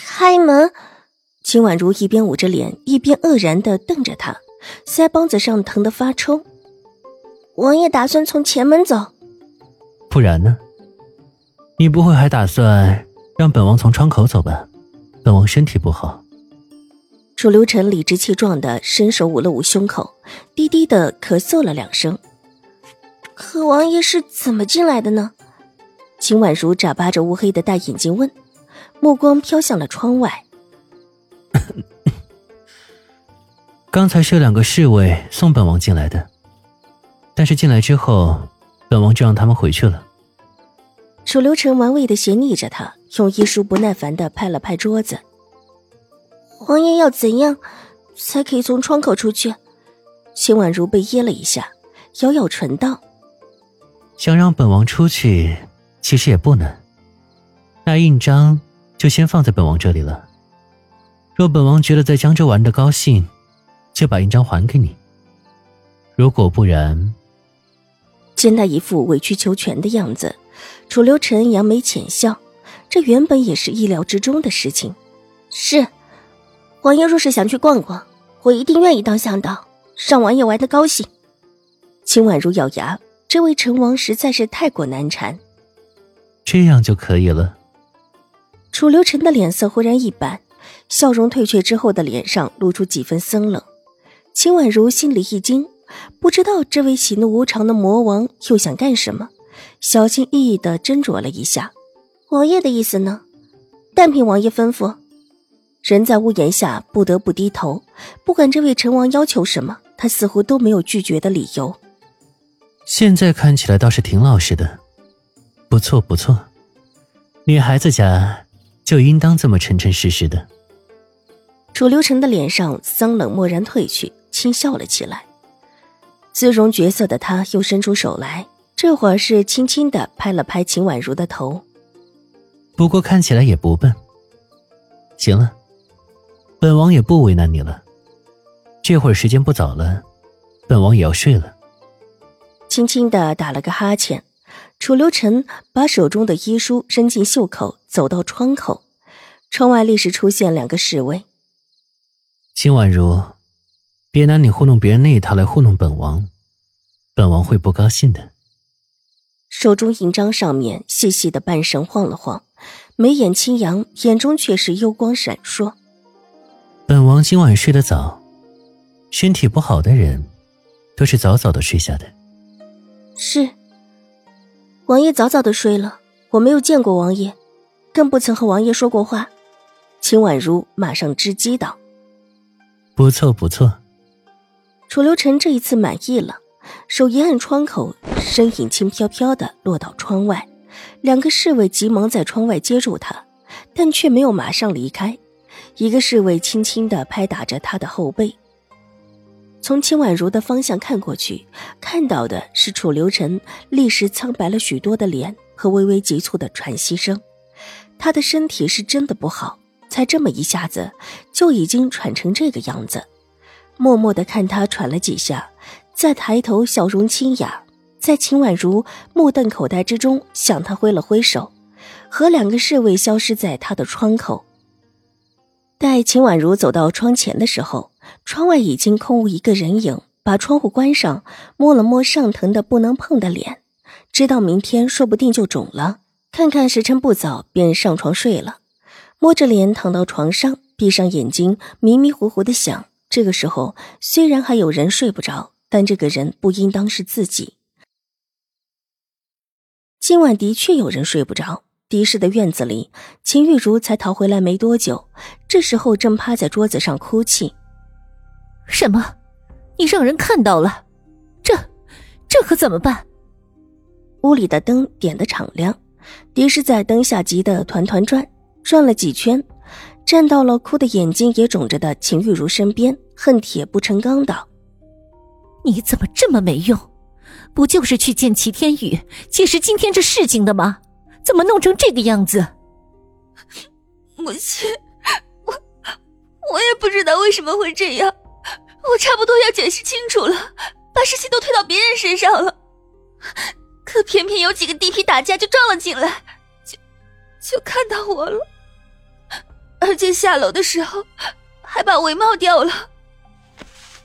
开门！秦婉如一边捂着脸，一边愕然的瞪着他，腮帮子上疼得发抽。王爷打算从前门走？不然呢？你不会还打算让本王从窗口走吧？本王身体不好。楚留臣理直气壮的伸手捂了捂胸口，低低的咳嗽了两声。可王爷是怎么进来的呢？秦婉如眨巴着乌黑的大眼睛问。目光飘向了窗外。刚才是两个侍卫送本王进来的，但是进来之后，本王就让他们回去了。楚留臣玩味的斜睨着他，用医书不耐烦的拍了拍桌子。王爷要怎样，才可以从窗口出去？秦婉如被噎了一下，咬咬唇道：“想让本王出去，其实也不难。那印章。”就先放在本王这里了。若本王觉得在江州玩的高兴，就把印章还给你。如果不然，见他一副委曲求全的样子，楚留臣扬眉浅笑。这原本也是意料之中的事情。是，王爷若是想去逛逛，我一定愿意当向导，让王爷玩的高兴。秦婉如咬牙，这位陈王实在是太过难缠。这样就可以了。楚留臣的脸色忽然一板，笑容退却之后的脸上露出几分森冷。秦婉如心里一惊，不知道这位喜怒无常的魔王又想干什么，小心翼翼地斟酌了一下。王爷的意思呢？但凭王爷吩咐。人在屋檐下，不得不低头。不管这位陈王要求什么，他似乎都没有拒绝的理由。现在看起来倒是挺老实的，不错不错，女孩子家。就应当这么诚诚实实的。楚留臣的脸上桑冷漠然褪去，轻笑了起来。姿容绝色的他，又伸出手来，这会儿是轻轻的拍了拍秦婉如的头。不过看起来也不笨。行了，本王也不为难你了。这会儿时间不早了，本王也要睡了。轻轻的打了个哈欠。楚留臣把手中的医书伸进袖口，走到窗口，窗外立时出现两个侍卫。秦婉如，别拿你糊弄别人那一套来糊弄本王，本王会不高兴的。手中印章上面细细的半神晃了晃，眉眼轻扬，眼中却是幽光闪烁。本王今晚睡得早，身体不好的人都是早早的睡下的。是。王爷早早的睡了，我没有见过王爷，更不曾和王爷说过话。秦婉如马上直击道：“不错不错。”楚留臣这一次满意了，手一按窗口，身影轻飘飘的落到窗外。两个侍卫急忙在窗外接住他，但却没有马上离开。一个侍卫轻轻的拍打着他的后背。从秦婉如的方向看过去，看到的是楚留臣立时苍白了许多的脸和微微急促的喘息声。他的身体是真的不好，才这么一下子就已经喘成这个样子。默默的看他喘了几下，再抬头，笑容清雅，在秦婉如目瞪口呆之中向他挥了挥手，和两个侍卫消失在他的窗口。待秦婉如走到窗前的时候。窗外已经空无一个人影，把窗户关上，摸了摸上疼的不能碰的脸，知道明天说不定就肿了。看看时辰不早，便上床睡了。摸着脸躺到床上，闭上眼睛，迷迷糊糊的想：这个时候虽然还有人睡不着，但这个人不应当是自己。今晚的确有人睡不着。狄氏的院子里，秦玉茹才逃回来没多久，这时候正趴在桌子上哭泣。什么？你让人看到了？这，这可怎么办？屋里的灯点的敞亮，狄氏在灯下急得团团转，转了几圈，站到了哭的眼睛也肿着的秦玉茹身边，恨铁不成钢道：“你怎么这么没用？不就是去见齐天宇，解释今天这事情的吗？怎么弄成这个样子？”母亲，我我也不知道为什么会这样，我差不多要解释清楚了，把事情都推到别人身上了，可偏偏有几个地痞打架就撞了进来，就就看到我了。而且下楼的时候，还把围帽掉了。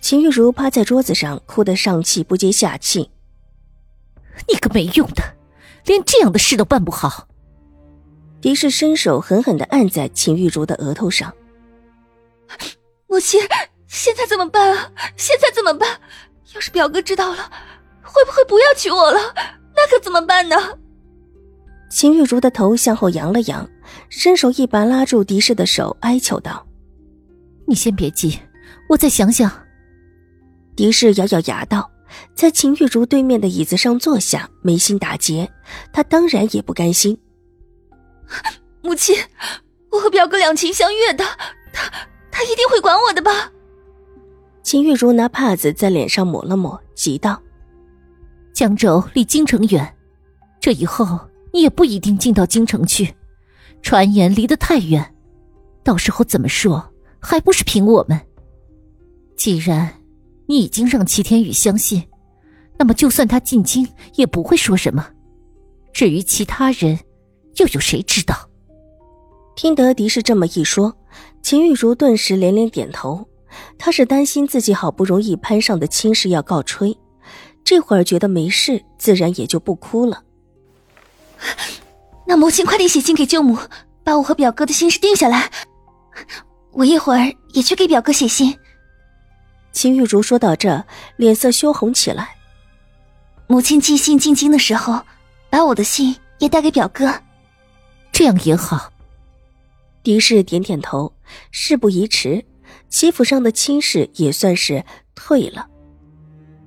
秦玉茹趴在桌子上，哭得上气不接下气。你个没用的，连这样的事都办不好。狄氏伸手狠狠的按在秦玉茹的额头上。母亲，现在怎么办啊？现在怎么办？要是表哥知道了，会不会不要娶我了？那可怎么办呢？秦玉茹的头向后扬了扬。伸手一把拉住狄氏的手，哀求道：“你先别急，我再想想。”狄氏咬咬牙道：“在秦玉茹对面的椅子上坐下，眉心打结。他当然也不甘心。母亲，我和表哥两情相悦的，他他一定会管我的吧？”秦玉茹拿帕子在脸上抹了抹，急道：“江州离京城远，这以后你也不一定进到京城去。”传言离得太远，到时候怎么说？还不是凭我们。既然你已经让齐天宇相信，那么就算他进京也不会说什么。至于其他人，又有谁知道？听得狄氏这么一说，秦玉茹顿时连连点头。她是担心自己好不容易攀上的亲事要告吹，这会儿觉得没事，自然也就不哭了。那母亲快点写信给舅母，把我和表哥的心事定下来。我一会儿也去给表哥写信。秦玉茹说到这，脸色羞红起来。母亲寄信进京的时候，把我的信也带给表哥，这样也好。狄氏点点头，事不宜迟，齐府上的亲事也算是退了。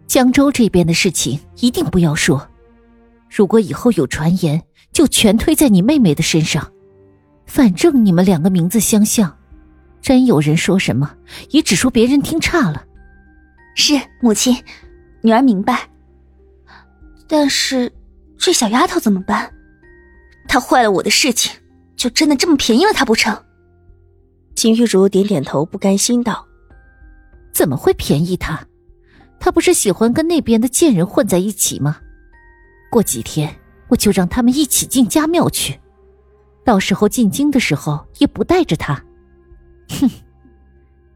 江州这边的事情一定不要说，如果以后有传言。就全推在你妹妹的身上，反正你们两个名字相像，真有人说什么，也只说别人听差了。是母亲，女儿明白。但是这小丫头怎么办？她坏了我的事情，就真的这么便宜了她不成？秦玉茹点点头，不甘心道：“怎么会便宜他？他不是喜欢跟那边的贱人混在一起吗？过几天。”我就让他们一起进家庙去，到时候进京的时候也不带着他。哼，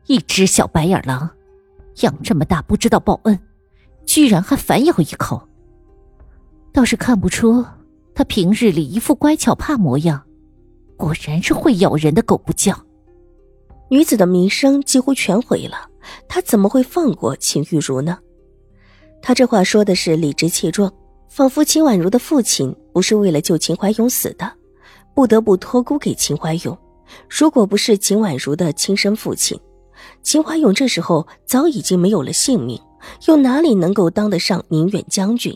一只小白眼狼，养这么大不知道报恩，居然还反咬一口。倒是看不出他平日里一副乖巧怕模样，果然是会咬人的狗不叫。女子的名声几乎全毁了，他怎么会放过秦玉茹呢？他这话说的是理直气壮。仿佛秦婉如的父亲不是为了救秦怀勇死的，不得不托孤给秦怀勇。如果不是秦婉如的亲生父亲，秦怀勇这时候早已经没有了性命，又哪里能够当得上宁远将军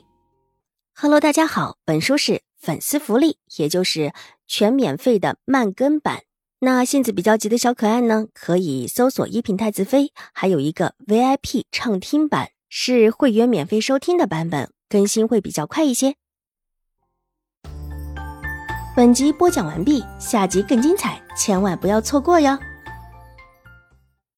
？Hello，大家好，本书是粉丝福利，也就是全免费的慢更版。那性子比较急的小可爱呢，可以搜索一品太子妃，还有一个 VIP 畅听版，是会员免费收听的版本。更新会比较快一些。本集播讲完毕，下集更精彩，千万不要错过哟。